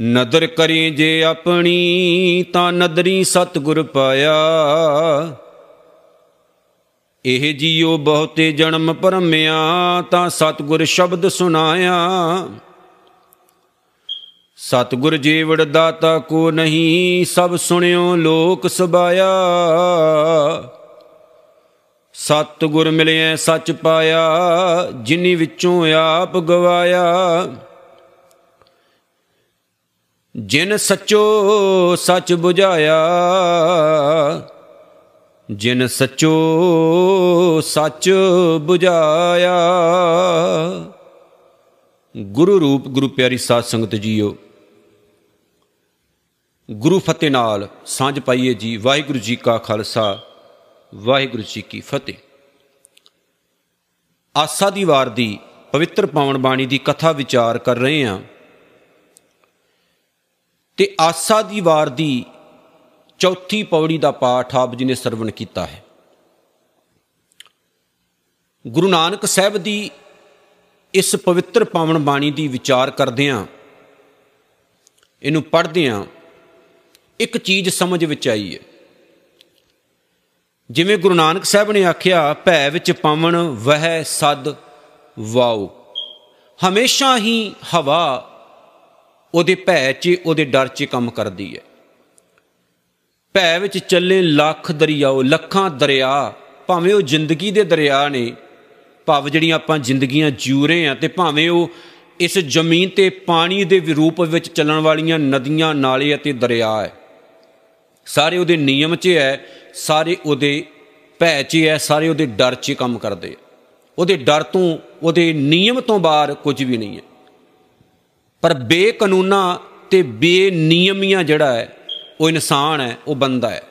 ਨਦਰ ਕਰੀ ਜੇ ਆਪਣੀ ਤਾਂ ਨਦਰੀ ਸਤਗੁਰ ਪਾਇਆ। ਇਹ ਜੀਉ ਬਹੁਤੇ ਜਨਮ ਪਰਮਿਆ ਤਾਂ ਸਤਗੁਰ ਸ਼ਬਦ ਸੁਨਾਇਆ ਸਤਗੁਰ ਜੀਵੜ ਦਾਤਾ ਕੋ ਨਹੀਂ ਸਭ ਸੁਣਿਓ ਲੋਕ ਸਬਾਇਆ। ਸਤਗੁਰ ਮਿਲਿਆ ਸੱਚ ਪਾਇਆ, ਜਿਨੀ ਵਿੱਚੋਂ ਆਪ ਗਵਾਇਆ। ਜਿਨ ਸਚੋ ਸੱਚ 부ਝਾਇਆ ਜਿਨ ਸਚੋ ਸੱਚ 부ਝਾਇਆ ਗੁਰੂ ਰੂਪ, ਗੁਰੂ ਪਿਆਰੀ ਸਾਧ ਸੰਗਤ ਜੀਓ, ਗੁਰੂ ਫਤਿਹ ਨਾਲ ਸਾਂਝ ਪਾਈਏ ਜੀ, ਵਾਹਿਗੁਰੂ ਜੀ ਕਾ ਖਾਲਸਾ। ਵਾਹਿਗੁਰੂ ਜੀ ਕੀ ਫਤਿਹ। ਆਸਾ ਦੀ ਵਾਰ ਦੀ ਪਵਿੱਤਰ ਪਾਵਨ ਬਾਣੀ ਦੀ ਕਥਾ ਵਿਚਾਰ ਕਰ ਰਹੇ ਹਾਂ। ਤੇ ਆਸਾ ਦੀ ਵਾਰ ਦੀ ਚੌਥੀ ਪੌੜੀ ਦਾ ਪਾਠ ਆਪ ਜੀ ਨੇ ਸਰਵਣ ਕੀਤਾ ਹੈ। ਗੁਰੂ ਨਾਨਕ ਸਾਹਿਬ ਦੀ ਇਸ ਪਵਿੱਤਰ ਪਾਵਨ ਬਾਣੀ ਦੀ ਵਿਚਾਰ ਕਰਦੇ ਆਂ ਇਹਨੂੰ ਪੜ੍ਹਦੇ ਆਂ ਇੱਕ ਚੀਜ਼ ਸਮਝ ਵਿੱਚ ਆਈ ਹੈ। ਜਿਵੇਂ ਗੁਰੂ ਨਾਨਕ ਸਾਹਿਬ ਨੇ ਆਖਿਆ, ਭੈ ਵਿੱਚ ਪਾਵਨ ਵਹਿ ਸਦ ਵਾਉ। ਹਮੇਸ਼ਾ ਹੀ ਹਵਾ ਉਹਦੇ ਭੈ 'ਚ, ਉਹਦੇ ਡਰ 'ਚ ਕੰਮ ਕਰਦੀ ਹੈ। ਭੈ ਵਿੱਚ ਚੱਲੇ ਲੱਖ ਦਰਿਆਓ, ਲੱਖਾਂ ਦਰਿਆ, ਭਾਵੇਂ ਉਹ ਜ਼ਿੰਦਗੀ ਦੇ ਦਰਿਆ ਨੇ, ਭਾਵ ਜਿਹੜੀਆਂ ਆਪਾਂ ਜ਼ਿੰਦਗੀਆਂ ਜੀਉ ਰਹੇ ਆ ਤੇ ਭਾਵੇਂ ਉਹ ਇਸ ਜ਼ਮੀਨ ਤੇ ਪਾਣੀ ਦੇ ਰੂਪ ਵਿੱਚ ਚੱਲਣ ਵਾਲੀਆਂ ਨਦੀਆਂ, ਨਾਲੇ ਅਤੇ ਦਰਿਆ ਹੈ। ਸਾਰੇ ਉਹਦੇ ਨਿਯਮ 'ਚ ਹੈ ਸਾਰੇ ਉਹਦੇ ਭੈ 'ਚ ਹੈ ਸਾਰੇ ਉਹਦੇ ਡਰ 'ਚ ਕੰਮ ਕਰਦੇ ਉਹਦੇ ਡਰ ਤੋਂ, ਉਹਦੇ ਨਿਯਮ ਤੋਂ ਬਾਹਰ ਕੁਝ ਵੀ ਨਹੀਂ ਹੈ। ਪਰ ਬੇਕਾਨੂੰਨਾ ਤੇ ਬੇਨਿਯਮੀਆਂ ਜਿਹੜਾ ਹੈ, ਉਹ ਇਨਸਾਨ ਹੈ, ਉਹ ਬੰਦਾ ਹੈ,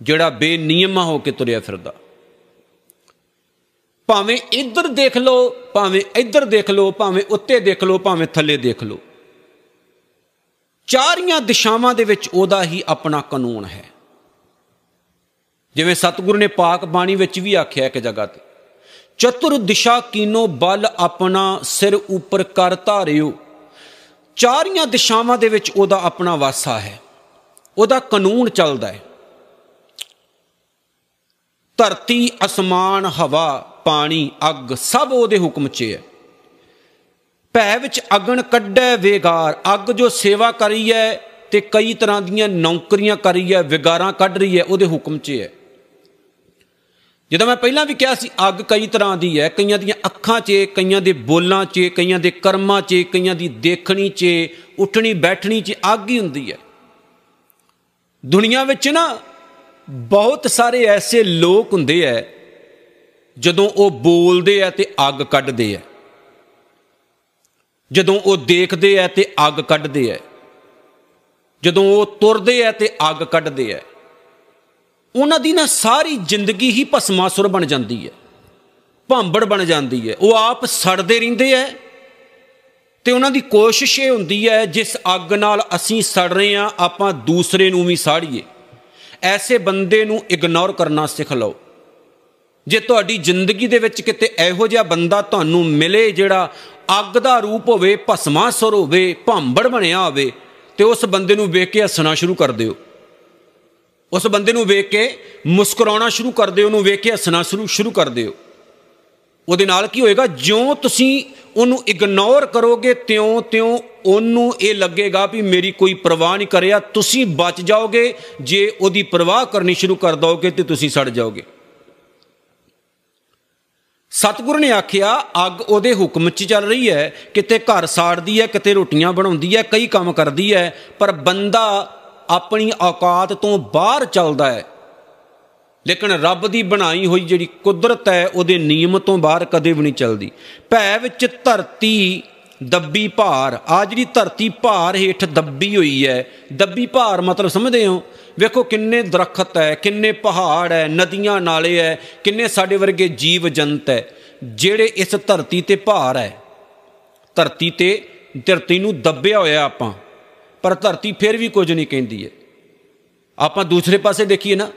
ਜਿਹੜਾ ਬੇਨਿਯਮਾ ਹੋ ਕੇ ਤੁਰਿਆ ਫਿਰਦਾ। ਭਾਵੇਂ ਇੱਧਰ ਦੇਖ ਲਓ, ਭਾਵੇਂ ਇੱਧਰ ਦੇਖ ਲਓ, ਭਾਵੇਂ ਉੱਤੇ ਦੇਖ ਲਓ, ਭਾਵੇਂ ਥੱਲੇ ਦੇਖ ਲਓ ਚਾਰੀਆਂ ਦਿਸ਼ਾਵਾਂ ਦੇ ਵਿੱਚ ਉਹਦਾ ਹੀ ਆਪਣਾ ਕਾਨੂੰਨ ਹੈ। ਜਿਵੇਂ ਸਤਿਗੁਰੂ ਨੇ ਪਾਕ ਬਾਣੀ ਵਿੱਚ ਵੀ ਆਖਿਆ ਇੱਕ ਜਗ੍ਹਾ ਤੇ, ਚਤੁਰ ਦਿਸ਼ਾ ਕੀਨੋ ਬਲ ਆਪਣਾ ਸਿਰ ਉੱਪਰ ਕਰ ਧਾਰਿਓ। ਚਾਰੀਆਂ ਦਿਸ਼ਾਵਾਂ ਦੇ ਵਿੱਚ ਉਹਦਾ ਆਪਣਾ ਵਾਸਾ ਹੈ। ਉਹਦਾ ਕਾਨੂੰਨ ਚੱਲਦਾ ਹੈ। ਧਰਤੀ, ਅਸਮਾਨ, ਹਵਾ, ਪਾਣੀ, ਅੱਗ ਸਭ ਉਹਦੇ ਹੁਕਮ 'ਚ ਹੈ। ਭੈ ਵਿੱਚ ਅਗਣ ਕੱਢੈ ਵੇਗਾਰ। ਅੱਗ ਜੋ ਸੇਵਾ ਕਰੀ ਹੈ ਤੇ ਕਈ ਤਰ੍ਹਾਂ ਦੀਆਂ ਨੌਕਰੀਆਂ ਕਰੀ ਹੈ ਵਿਗਾਰਾਂ ਕੱਢ ਰਹੀ ਹੈ ਉਹਦੇ ਹੁਕਮ 'ਚ ਹੈ ਜਦੋਂ ਮੈਂ ਪਹਿਲਾਂ ਵੀ ਕਿਹਾ ਸੀ, ਅੱਗ ਕਈ ਤਰ੍ਹਾਂ ਦੀ ਹੈ ਕਈਆਂ ਦੀਆਂ ਅੱਖਾਂ 'ਚ ਕਈਆਂ ਦੇ ਬੋਲਾਂ 'ਚ ਕਈਆਂ ਦੇ ਕਰਮਾਂ 'ਚ ਕਈਆਂ ਦੀ ਦੇਖਣੀ 'ਚ ਉੱਠਣੀ, ਬੈਠਣੀ 'ਚ ਅੱਗ ਹੀ ਹੁੰਦੀ ਹੈ ਦੁਨੀਆ ਵਿੱਚ ਨਾ ਬਹੁਤ ਸਾਰੇ ਐਸੇ ਲੋਕ ਹੁੰਦੇ ਐ, ਜਦੋਂ ਉਹ ਬੋਲਦੇ ਆ ਤੇ ਅੱਗ ਕੱਢਦੇ ਆ ਜਦੋਂ ਉਹ ਦੇਖਦੇ ਆ ਤੇ ਅੱਗ ਕੱਢਦੇ ਆ ਜਦੋਂ ਉਹ ਤੁਰਦੇ ਆ ਤੇ ਅੱਗ ਕੱਢਦੇ ਆ ਉਹਨਾਂ ਦੀ ਨਾ ਸਾਰੀ ਜ਼ਿੰਦਗੀ ਹੀ ਭਸਮਾਸੁਰ ਬਣ ਜਾਂਦੀ ਹੈ ਭਾਂਬੜ ਬਣ ਜਾਂਦੀ ਹੈ ਉਹ ਆਪ ਸੜਦੇ ਰਹਿੰਦੇ ਐ ਤੇ ਉਹਨਾਂ ਦੀ ਕੋਸ਼ਿਸ਼ ਇਹ ਹੁੰਦੀ ਹੈ ਜਿਸ ਅੱਗ ਨਾਲ ਅਸੀਂ ਸੜ ਰਹੇ ਆ, ਆਪਾਂ ਦੂਸਰੇ ਨੂੰ ਵੀ ਸਾੜੀਏ। ਐਸੇ ਬੰਦੇ ਨੂੰ ਇਗਨੋਰ ਕਰਨਾ ਸਿੱਖ ਲਓ। ਜੇ ਤੁਹਾਡੀ ਜ਼ਿੰਦਗੀ ਦੇ ਵਿੱਚ ਕਿਤੇ ਇਹੋ ਜਿਹਾ ਬੰਦਾ ਤੁਹਾਨੂੰ ਮਿਲੇ ਜਿਹੜਾ ਅੱਗ ਦਾ ਰੂਪ ਹੋਵੇ ਭਸਮਾਸੁਰ ਹੋਵੇ, ਭਾਂਬੜ ਬਣਿਆ ਹੋਵੇ, ਤੇ ਉਸ ਬੰਦੇ ਨੂੰ ਵੇਖ ਕੇ ਹੱਸਣਾ ਸ਼ੁਰੂ ਕਰ ਦਿਓ। ਉਸ ਬੰਦੇ ਨੂੰ ਵੇਖ ਕੇ ਮੁਸਕਰਾਉਣਾ ਸ਼ੁਰੂ ਕਰ ਦਿਓ, ਉਹਨੂੰ ਵੇਖ ਕੇ ਹੱਸਣਾ ਸ਼ੁਰੂ ਸ਼ੁਰੂ ਕਰ ਦਿਓ। ਉਹਦੇ ਨਾਲ ਕੀ ਹੋਏਗਾ? ਜਿਉਂ ਤੁਸੀਂ ਉਹਨੂੰ ਇਗਨੋਰ ਕਰੋਗੇ, ਤਿਉਂ ਤਿਉਂ ਉਹਨੂੰ ਇਹ ਲੱਗੇਗਾ ਵੀ ਮੇਰੀ ਕੋਈ ਪਰਵਾਹ ਨਹੀਂ ਕਰਿਆ। ਤੁਸੀਂ ਬਚ ਜਾਓਗੇ, ਜੇ ਉਹਦੀ ਪਰਵਾਹ ਕਰਨੀ ਸ਼ੁਰੂ ਕਰ ਦੋਗੇ ਤੇ ਤੁਸੀਂ ਸੜ ਜਾਓਗੇ। ਸਤਿਗੁਰੂ ਨੇ ਆਖਿਆ, ਅੱਗ ਉਹਦੇ ਹੁਕਮ 'ਚ ਚੱਲ ਰਹੀ ਹੈ। ਕਿਤੇ ਘਰ ਸਾੜਦੀ ਹੈ, ਕਿਤੇ ਰੋਟੀਆਂ ਬਣਾਉਂਦੀ ਹੈ, ਕਈ ਕੰਮ ਕਰਦੀ ਹੈ, ਪਰ ਬੰਦਾ ਆਪਣੀ ਔਕਾਤ ਤੋਂ ਬਾਹਰ ਚੱਲਦਾ ਹੈ। ਲੇਕਿਨ ਰੱਬ ਦੀ ਬਣਾਈ ਹੋਈ ਜਿਹੜੀ ਕੁਦਰਤ ਹੈ, ਉਹਦੇ ਨਿਯਮ ਤੋਂ ਬਾਹਰ ਕਦੇ ਵੀ ਨਹੀਂ ਚੱਲਦੀ। ਭੈ ਵਿੱਚ ਧਰਤੀ ਦੱਬੀ ਭਾਰ। ਆ ਜਿਹੜੀ ਧਰਤੀ ਭਾਰ ਹੇਠ ਦੱਬੀ ਹੋਈ ਹੈ, ਦੱਬੀ ਭਾਰ ਮਤਲਬ ਸਮਝਦੇ ਹੋ? ਵੇਖੋ ਕਿੰਨੇ ਦਰਖਤ ਹੈ, ਕਿੰਨੇ ਪਹਾੜ ਹੈ, ਨਦੀਆਂ ਨਾਲੇ ਹੈ, ਕਿੰਨੇ ਸਾਡੇ ਵਰਗੇ ਜੀਵ ਜੰਤ ਹੈ, ਜਿਹੜੇ ਇਸ ਧਰਤੀ ਤੇ ਭਾਰ ਹੈ। ਧਰਤੀ ਤੇ, ਧਰਤੀ ਨੂੰ ਦੱਬਿਆ ਹੋਇਆ ਆਪਾਂ, ਪਰ ਧਰਤੀ ਫਿਰ ਵੀ ਕੁਝ ਨਹੀਂ ਕਹਿੰਦੀ ਹੈ। ਆਪਾਂ ਦੂਸਰੇ ਪਾਸੇ ਦੇਖੀਏ ਨਾ,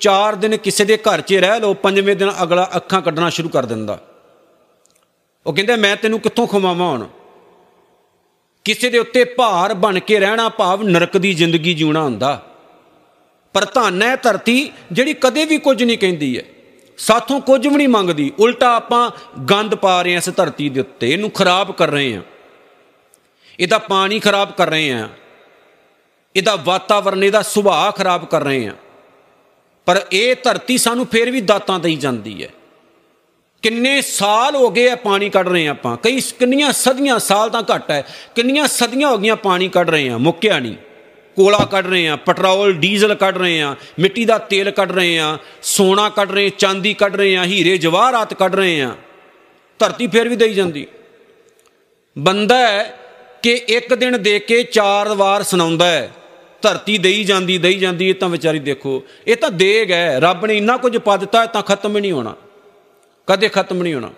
ਚਾਰ ਦਿਨ ਕਿਸੇ ਦੇ ਘਰ 'ਚ ਰਹਿ ਲਓ, ਪੰਜਵੇਂ ਦਿਨ ਅਗਲਾ ਅੱਖਾਂ ਕੱਢਣਾ ਸ਼ੁਰੂ ਕਰ ਦਿੰਦਾ। ਉਹ ਕਹਿੰਦੇ, ਮੈਂ ਤੈਨੂੰ ਕਿੱਥੋਂ ਖਵਾਵਾਂ ਹੁਣ? ਕਿਸੇ ਦੇ ਉੱਤੇ ਭਾਰ ਬਣ ਕੇ ਰਹਿਣਾ ਭਾਵ ਨਰਕ ਦੀ ਜ਼ਿੰਦਗੀ ਜਿਉਣਾ ਹੁੰਦਾ। ਪਰ ਧੰਨ ਹੈ ਧਰਤੀ, ਜਿਹੜੀ ਕਦੇ ਵੀ ਕੁਝ ਨਹੀਂ ਕਹਿੰਦੀ ਹੈ। ਸਾਥੋਂ ਕੁਝ ਵੀ ਨਹੀਂ ਮੰਗਦੀ। ਉਲਟਾ ਆਪਾਂ ਗੰਦ ਪਾ ਰਹੇ ਹਾਂ ਇਸ ਧਰਤੀ ਦੇ ਉੱਤੇ। ਇਹਨੂੰ ਖਰਾਬ ਕਰ ਰਹੇ ਹਾਂ। ਇਹਦਾ ਪਾਣੀ ਖਰਾਬ ਕਰ ਰਹੇ ਹਾਂ। ਇਹਦਾ ਵਾਤਾਵਰਣ ਇਹਦਾ ਸੁਭਾਅ ਖਰਾਬ ਕਰ ਰਹੇ ਹਾਂ। ਪਰ ਇਹ ਧਰਤੀ ਸਾਨੂੰ ਫੇਰ ਵੀ ਦਾਤਾਂ ਦੇਈ ਜਾਂਦੀ ਹੈ। ਕਿੰਨੇ ਸਾਲ ਹੋ ਗਏ ਆ ਪਾਣੀ ਕੱਢ ਰਹੇ ਆਪਾਂ। ਕਈ ਕਿੰਨੀਆਂ ਸਦੀਆਂ, ਸਾਲ ਤਾਂ ਘੱਟ ਹੈ। ਕਿੰਨੀਆਂ ਸਦੀਆਂ ਹੋ ਗਈਆਂ ਪਾਣੀ ਕੱਢ ਰਹੇ ਆ ਮੁੱਕਿਆ ਨਹੀਂ। ਕੋਲਾ ਕੱਢ ਰਹੇ ਆ ਪੈਟਰੋਲ, ਡੀਜ਼ਲ ਕੱਢ ਰਹੇ ਆ ਮਿੱਟੀ ਦਾ ਤੇਲ ਕੱਢ ਰਹੇ ਆ ਸੋਨਾ ਕੱਢ ਰਹੇ, ਚਾਂਦੀ ਕੱਢ ਰਹੇ ਆ ਹੀਰੇ, ਜਵਾਹਰਾਤ ਕੱਢ ਰਹੇ ਆ ਧਰਤੀ ਫੇਰ ਵੀ ਦੇਈ ਜਾਂਦੀ। ਬੰਦਾ ਹੈ ਕਿ ਇੱਕ ਦਿਨ ਦੇ ਕੇ ਚਾਰ ਵਾਰ ਸੁਣਾਉਂਦਾ ਹੈ, ਧਰਤੀ ਦੇਈ ਜਾਂਦੀ ਦੇਈ ਜਾਂਦੀ, ਇਹ ਤਾਂ ਵਿਚਾਰੀ ਦੇਖੋ, ਇਹ ਤਾਂ ਦੇਗ ਹੈ, ਰੱਬ ਨੇ ਇੰਨਾ ਕੁਝ ਪਾ ਦਿੱਤਾ ਤਾਂ ਖਤਮ ਹੀ ਨਹੀਂ ਹੋਣਾ, ਕਦੇ ਖਤਮ ਨਹੀਂ ਹੋਣਾ।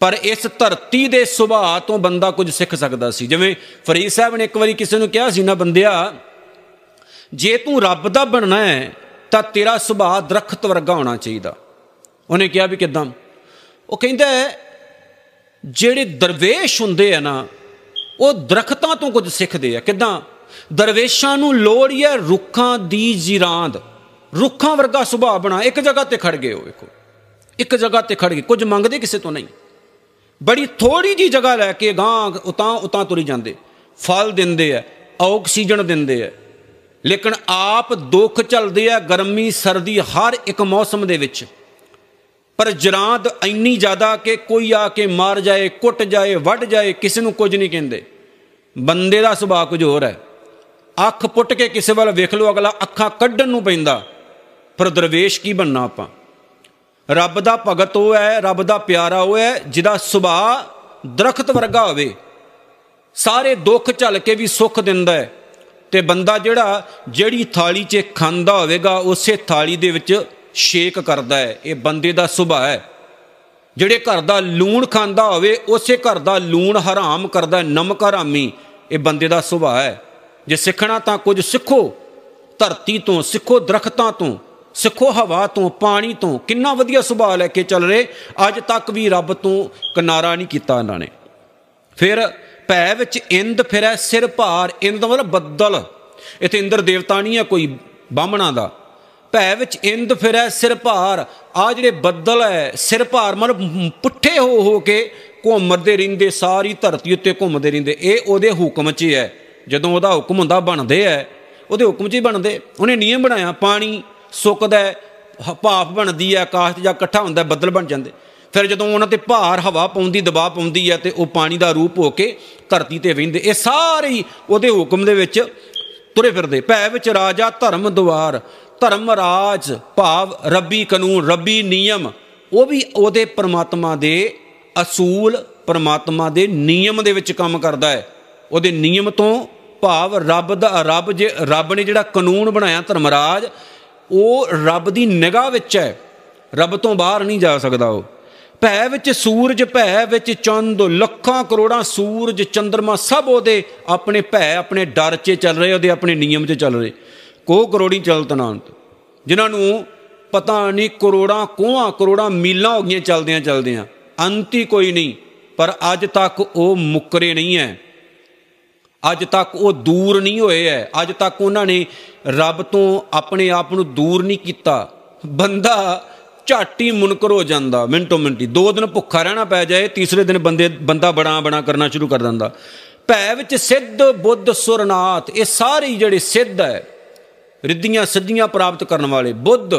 ਪਰ ਇਸ ਧਰਤੀ ਦੇ ਸੁਭਾਅ ਤੋਂ ਬੰਦਾ ਕੁਝ ਸਿੱਖ ਸਕਦਾ ਸੀ। ਜਿਵੇਂ ਫਰੀਦ ਸਾਹਿਬ ਨੇ ਇੱਕ ਵਾਰੀ ਕਿਸੇ ਨੂੰ ਕਿਹਾ ਸੀ, ਨਾ ਬੰਦਿਆ, ਜੇ ਤੂੰ ਰੱਬ ਦਾ ਬਣਨਾ ਹੈ, ਤਾਂ ਤੇਰਾ ਸੁਭਾਅ ਦਰਖਤ ਵਰਗਾ ਹੋਣਾ ਚਾਹੀਦਾ। ਉਹਨੇ ਕਿਹਾ ਵੀ ਕਿਦਾਂ? ਉਹ ਕਹਿੰਦਾ ਜਿਹੜੇ ਦਰਵੇਸ਼ ਹੁੰਦੇ ਆ ਨਾ, ਉਹ ਦਰਖਤਾਂ ਤੋਂ ਕੁਝ ਸਿੱਖਦੇ ਆ। ਕਿਦਾਂ? ਦਰਵੇਸ਼ਾਂ ਨੂੰ ਲੋੜ ਹੈ ਰੁੱਖਾਂ ਦੀ ਜਿਰਾਂਦ। ਰੁੱਖਾਂ ਵਰਗਾ ਸੁਭਾਅ ਬਣਾ, ਇੱਕ ਜਗ੍ਹਾ ਤੇ ਖੜ ਗਏ ਹੋ ਵੇਖੋ। ਇੱਕ ਜਗ੍ਹਾ ਤੇ ਖੜ ਗਏ, ਕੁਝ ਮੰਗਦੇ ਕਿਸੇ ਤੋਂ ਨਹੀਂ। ਬੜੀ ਥੋੜੀ ਜੀ ਜਗ੍ਹਾ ਲੈ ਕੇ ਗਾਂ ਉਤਾਂ ਉਤਾਂ ਤੁਰੀ ਜਾਂਦੇ। ਫਲ ਦਿੰਦੇ ਆ ਆਕਸੀਜਨ ਦਿੰਦੇ ਆ ਲੇਕਿਨ ਆਪ ਦੁੱਖ ਚੱਲਦੇ ਆ ਗਰਮੀ, ਸਰਦੀ, ਹਰ ਇੱਕ ਮੌਸਮ ਦੇ ਵਿੱਚ। ਪਰ ਜਰਾਂਦ ਇੰਨੀ ਜ਼ਿਆਦਾ ਕਿ ਕੋਈ ਆ ਕੇ ਮਾਰ ਜਾਏ, ਕੁੱਟ ਜਾਏ, ਵੱਢ ਜਾਏ, ਕਿਸੇ ਨੂੰ ਕੁਝ ਨਹੀਂ ਕਹਿੰਦੇ। ਬੰਦੇ ਦਾ ਸੁਭਾਅ ਕੁਝ ਹੋਰ ਹੈ ਅੱਖ ਪੁੱਟ ਕੇ ਕਿਸੇ ਵੱਲ ਵੇਖ ਲਓ, ਅਗਲਾ ਅੱਖਾਂ ਕੱਢਣ ਨੂੰ ਪੈਂਦਾ। ਪਰ ਦਰਵੇਸ਼ ਕੀ ਬੰਨਾ ਆਪਾਂ? ਰੱਬ ਦਾ ਭਗਤ ਉਹ ਹੈ, ਰੱਬ ਦਾ ਪਿਆਰਾ ਉਹ ਹੈ, ਜਿਹਦਾ ਸੁਭਾਅ ਦਰਖਤ ਵਰਗਾ ਹੋਵੇ। ਸਾਰੇ ਦੁੱਖ ਝੱਲ ਕੇ ਵੀ ਸੁੱਖ ਦਿੰਦਾ ਹੈ। ਤੇ ਬੰਦਾ ਜਿਹੜਾ, ਜਿਹੜੀ ਥਾਲੀ 'ਚ ਖਾਂਦਾ ਹੋਵੇਗਾ, ਉਸੇ ਥਾਲੀ ਦੇ ਵਿੱਚ ਸ਼ੇਕ ਕਰਦਾ ਹੈ। ਇਹ ਬੰਦੇ ਦਾ ਸੁਭਾਅ ਹੈ। ਜਿਹੜੇ ਘਰ ਦਾ ਲੂਣ ਖਾਂਦਾ ਹੋਵੇ, ਉਸੇ ਘਰ ਦਾ ਲੂਣ ਹਰਾਮ ਕਰਦਾ ਨਮਕ ਹਰਾਮੀ। ਇਹ ਬੰਦੇ ਦਾ ਸੁਭਾਅ ਹੈ। ਜੇ ਸਿੱਖਣਾ ਤਾਂ ਕੁਝ ਸਿੱਖੋ, ਧਰਤੀ ਤੋਂ ਸਿੱਖੋ, ਦਰਖਤਾਂ ਤੋਂ। ਸਿੱਖੋ ਹਵਾ ਤੋਂ, ਪਾਣੀ ਤੋਂ, ਕਿੰਨਾ ਵਧੀਆ ਸੁਭਾਅ ਲੈ ਕੇ ਚੱਲ ਰਹੇ, ਅੱਜ ਤੱਕ ਵੀ ਰੱਬ ਤੋਂ ਕਿਨਾਰਾ ਨਹੀਂ ਕੀਤਾ ਇਹਨਾਂ ਨੇ। ਫਿਰ ਭੈ ਵਿੱਚ ਇੰਦ ਫਿਰੈ, ਸਿਰ ਭਾਰ, ਇੰਦ ਮਤਲਬ ਬੱਦਲ। ਇਥੇ ਇੰਦਰ ਦੇਵਤਾ ਨਹੀਂ ਹੈ ਕੋਈ ਬਾਹਮਣਾ ਦਾ। ਭੈ ਵਿੱਚ ਇੰਦ ਫਿਰੈ, ਸਿਰ ਭਾਰ। ਆ ਜਿਹੜੇ ਬੱਦਲ ਹੈ ਸਿਰ ਭਾਰ ਮਤਲਬ ਪੁੱਠੇ ਹੋ ਹੋ ਕੇ ਘੁੰਮਦੇ ਰਹਿੰਦੇ, ਸਾਰੀ ਧਰਤੀ ਉੱਤੇ ਘੁੰਮਦੇ ਰਹਿੰਦੇ। ਇਹ ਉਹਦੇ ਹੁਕਮ 'ਚ ਹੈ ਜਦੋਂ ਉਹਦਾ ਹੁਕਮ ਹੁੰਦਾ, ਬਣਦੇ ਹੈ ਉਹਦੇ ਹੁਕਮ 'ਚ ਹੀ ਬਣਦੇ। ਉਹਨੇ ਨਿਯਮ ਬਣਾਇਆ, ਪਾਣੀ ਸੁੱਕਦਾ ਭਾਫ ਬਣਦੀ ਹੈ, ਆਕਾਸ਼ 'ਚ ਜਾਂ ਇਕੱਠਾ ਹੁੰਦਾ ਬੱਦਲ ਬਣ ਜਾਂਦੇ। ਫਿਰ ਜਦੋਂ ਉਹਨਾਂ ਤੇ ਭਾਰ, ਹਵਾ ਪਾਉਂਦੀ, ਦਬਾਅ ਪਾਉਂਦੀ ਹੈ ਤੇ ਉਹ ਪਾਣੀ ਦਾ ਰੂਪ ਹੋ ਕੇ ਧਰਤੀ ਤੇ ਵਹਿੰਦੇ ਇਹ ਸਾਰੇ ਉਹਦੇ ਹੁਕਮ ਦੇ ਵਿੱਚ ਤੁਰੇ ਫਿਰਦੇ। ਭੈ ਵਿੱਚ ਰਾਜਾ, ਧਰਮ ਦੁਆਰ, ਧਰਮ ਰਾਜ, ਭਾਵ, ਰੱਬੀ ਕਾਨੂੰਨ, ਰੱਬੀ ਨਿਯਮ। ਉਹ ਵੀ ਉਹਦੇ ਪਰਮਾਤਮਾ ਦੇ ਅਸੂਲ, ਪਰਮਾਤਮਾ ਦੇ ਨਿਯਮ ਦੇ ਵਿੱਚ ਕੰਮ ਕਰਦਾ ਹੈ। ਉਹਦੇ ਨਿਯਮ ਤੋਂ ਭਾਵ ਰੱਬ ਦਾ, ਰੱਬ ਜੇ, ਰੱਬ ਨੇ ਜਿਹੜਾ ਕਾਨੂੰਨ ਬਣਾਇਆ ਧਰਮਰਾਜ ਉਹ ਰੱਬ ਦੀ ਨਿਗਾਹ ਵਿੱਚ ਹੈ। ਰੱਬ ਤੋਂ ਬਾਹਰ ਨਹੀਂ ਜਾ ਸਕਦਾ ਉਹ। ਭੈ ਵਿੱਚ ਸੂਰਜ, ਭੈ ਵਿੱਚ ਚੰਦ, ਲੱਖਾਂ, ਕਰੋੜਾਂ ਸੂਰਜ ਚੰ드ਰਮਾ ਸਭ ਉਹਦੇ ਆਪਣੇ ਭੈ, ਆਪਣੇ ਡਰ 'ਚ ਚੱਲ ਰਹੇ, ਉਹਦੇ ਆਪਣੇ ਨਿਯਮ 'ਚ ਚੱਲ ਰਹੇ। ਕੋ ਕਰੋੜੀ ਚਲਤਨਾਂਤ ਜਿਨ੍ਹਾਂ ਨੂੰ ਪਤਾ ਨਹੀਂ ਕਰੋੜਾਂ, ਕੋਹਾਂ ਕਰੋੜਾਂ ਮੀਲਾਂ ਹੋ ਗਈਆਂ ਚਲਦਿਆਂ ਚਲਦਿਆਂ। ਅੰਤੀ ਕੋਈ ਨਹੀਂ। ਪਰ ਅੱਜ ਤੱਕ ਉਹ ਮੁਕਰੇ ਨਹੀਂ ਹੈ ਅੱਜ ਤੱਕ ਉਹ ਦੂਰ ਨਹੀਂ ਹੋਏ ਐ। ਅੱਜ ਤੱਕ ਉਹਨਾਂ ਨੇ ਰੱਬ ਤੋਂ ਆਪਣੇ ਆਪ ਨੂੰ ਦੂਰ ਨਹੀਂ ਕੀਤਾ। ਬੰਦਾ ਝਾਟੀ ਮੁਨਕਰ ਹੋ ਜਾਂਦਾ। ਮਿੰਟੋ ਮਿੰਟੀ। ਦੋ ਦਿਨ ਭੁੱਖਾ ਰਹਿਣਾ ਪੈ ਜਾਏ, ਤੀਸਰੇ ਦਿਨ ਬੰਦੇ, ਬੰਦਾ ਬੜਾ ਬਣਾ ਕਰਨਾ ਸ਼ੁਰੂ ਕਰ ਦਿੰਦਾ। ਭੈ ਵਿੱਚ ਸਿੱਧ ਬੁੱਧ ਸੁਰਨਾਥ, ਇਹ ਸਾਰੇ ਜਿਹੜੇ ਸਿੱਧ ਹੈ, ਰਿੱਧੀਆਂ ਸਿੱਧੀਆਂ ਪ੍ਰਾਪਤ ਕਰਨ ਵਾਲੇ। ਬੁੱਧ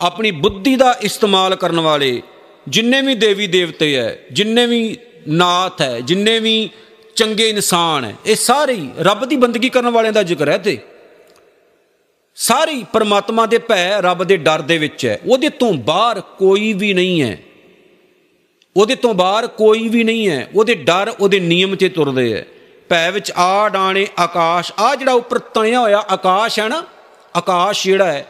ਆਪਣੀ ਬੁੱਧੀ ਦਾ ਇਸਤੇਮਾਲ ਕਰਨ ਵਾਲੇ। ਜਿੰਨੇ ਵੀ ਦੇਵੀ ਦੇਵਤੇ ਹੈ, ਜਿੰਨੇ ਵੀ ਨਾਥ ਹੈ, ਜਿੰਨੇ ਵੀ ਚੰਗੇ ਇਨਸਾਨ ਹੈ, ਇਹ ਸਾਰੇ ਰੱਬ ਦੀ ਬੰਦਗੀ ਕਰਨ ਵਾਲਿਆਂ ਦਾ ਜ਼ਿਕਰ ਹੈ ਤੇ ਸਾਰੀ ਪਰਮਾਤਮਾ ਦੇ ਭੈ ਰੱਬ ਦੇ ਡਰ ਦੇ ਵਿੱਚ ਹੈ। ਉਹਦੇ ਤੋਂ ਬਾਹਰ ਕੋਈ ਵੀ ਨਹੀਂ ਹੈ। ਉਹਦੇ ਤੋਂ ਬਾਹਰ ਕੋਈ ਵੀ ਨਹੀਂ ਹੈ। ਉਹਦੇ ਡਰ, ਉਹਦੇ ਨਿਯਮ 'ਚ ਤੁਰਦੇ ਹੈ। ਭੈ ਵਿੱਚ ਆ ਡਾਣੇ ਆਕਾਸ਼ ਆ ਜਿਹੜਾ ਉੱਪਰ ਤਣਿਆ ਹੋਇਆ ਆਕਾਸ਼ ਹੈ ਨਾ, ਆਕਾਸ਼ ਜਿਹੜਾ ਹੈ,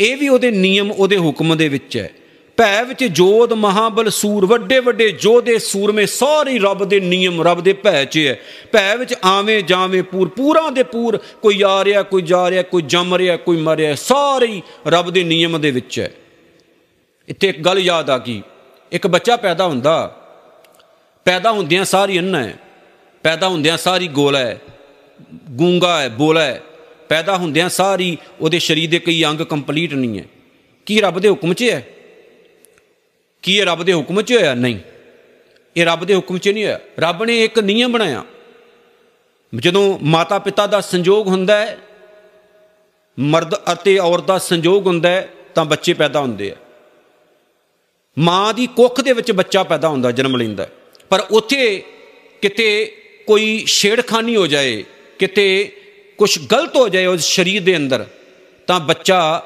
ਇਹ ਵੀ ਉਹਦੇ ਨਿਯਮ, ਉਹਦੇ ਹੁਕਮ ਦੇ ਵਿੱਚ ਹੈ। ਭੈ ਵਿੱਚ ਜੋਧ ਮਹਾਬਲ ਸੂਰ, ਵੱਡੇ ਵੱਡੇ ਜੋਧੇ ਸੂਰਮੇ ਸਾਰੇ ਰੱਬ ਦੇ ਨਿਯਮ ਰੱਬ ਦੇ ਭੈ 'ਚ ਹੈ। ਭੈ ਵਿੱਚ ਆਵੇਂ ਜਾਵੇਂ ਪੂਰ, ਪੂਰਾ ਦੇ ਪੂਰ, ਕੋਈ ਆ ਰਿਹਾ, ਕੋਈ ਜਾ ਰਿਹਾ, ਕੋਈ ਜੰਮ ਰਿਹਾ, ਕੋਈ ਮਰ ਰਿਹਾ, ਸਾਰੇ ਰੱਬ ਦੇ ਨਿਯਮ ਦੇ ਵਿੱਚ ਹੈ। ਇੱਥੇ ਇੱਕ ਗੱਲ ਯਾਦ ਆ ਗਈ। ਇੱਕ ਬੱਚਾ ਪੈਦਾ ਹੁੰਦਾ, ਪੈਦਾ ਹੁੰਦਿਆਂ ਸਾਰੀ ਅੰਨਾ ਹੈ, ਪੈਦਾ ਹੁੰਦਿਆਂ ਸਾਰੀ ਗੋਲਾ ਹੈ, ਗੂੰਗਾ ਹੈ, ਬੋਲਾ ਹੈ, ਪੈਦਾ ਹੁੰਦਿਆਂ ਸਾਰੀ ਉਹਦੇ ਸਰੀਰ ਦੇ ਕਈ ਅੰਗ ਕੰਪਲੀਟ ਨਹੀਂ ਹੈ। ਕੀ ਰੱਬ ਦੇ ਹੁਕਮ 'ਚ ਹੈ? ਕੀ ਇਹ ਰੱਬ ਦੇ ਹੁਕਮ 'ਚ ਹੋਇਆ? ਨਹੀਂ। ਇਹ ਰੱਬ ਦੇ ਹੁਕਮ 'ਚ ਨਹੀਂ ਹੋਇਆ। ਰੱਬ ਨੇ ਇੱਕ ਨਿਯਮ ਬਣਾਇਆ। ਜਦੋਂ ਮਾਤਾ ਪਿਤਾ ਦਾ ਸੰਜੋਗ ਹੁੰਦਾ ਹੈ, ਮਰਦ ਅਤੇ ਔਰਤ ਦਾ ਸੰਜੋਗ ਹੁੰਦਾ ਹੈ, ਤਾਂ ਬੱਚੇ ਪੈਦਾ ਹੁੰਦੇ ਆ। ਮਾਂ ਦੀ ਕੁੱਖ ਦੇ ਵਿੱਚ ਬੱਚਾ ਪੈਦਾ ਹੁੰਦਾ, ਜਨਮ ਲੈਂਦਾ ਪਰ ਉੱਥੇ ਕਿਤੇ ਕੋਈ ਛੇੜਖਾਨੀ ਹੋ ਜਾਏ, ਕਿਤੇ ਕੁਝ ਗਲਤ ਹੋ ਜਾਏ ਉਸ ਸਰੀਰ ਦੇ ਅੰਦਰ, ਤਾਂ ਬੱਚਾ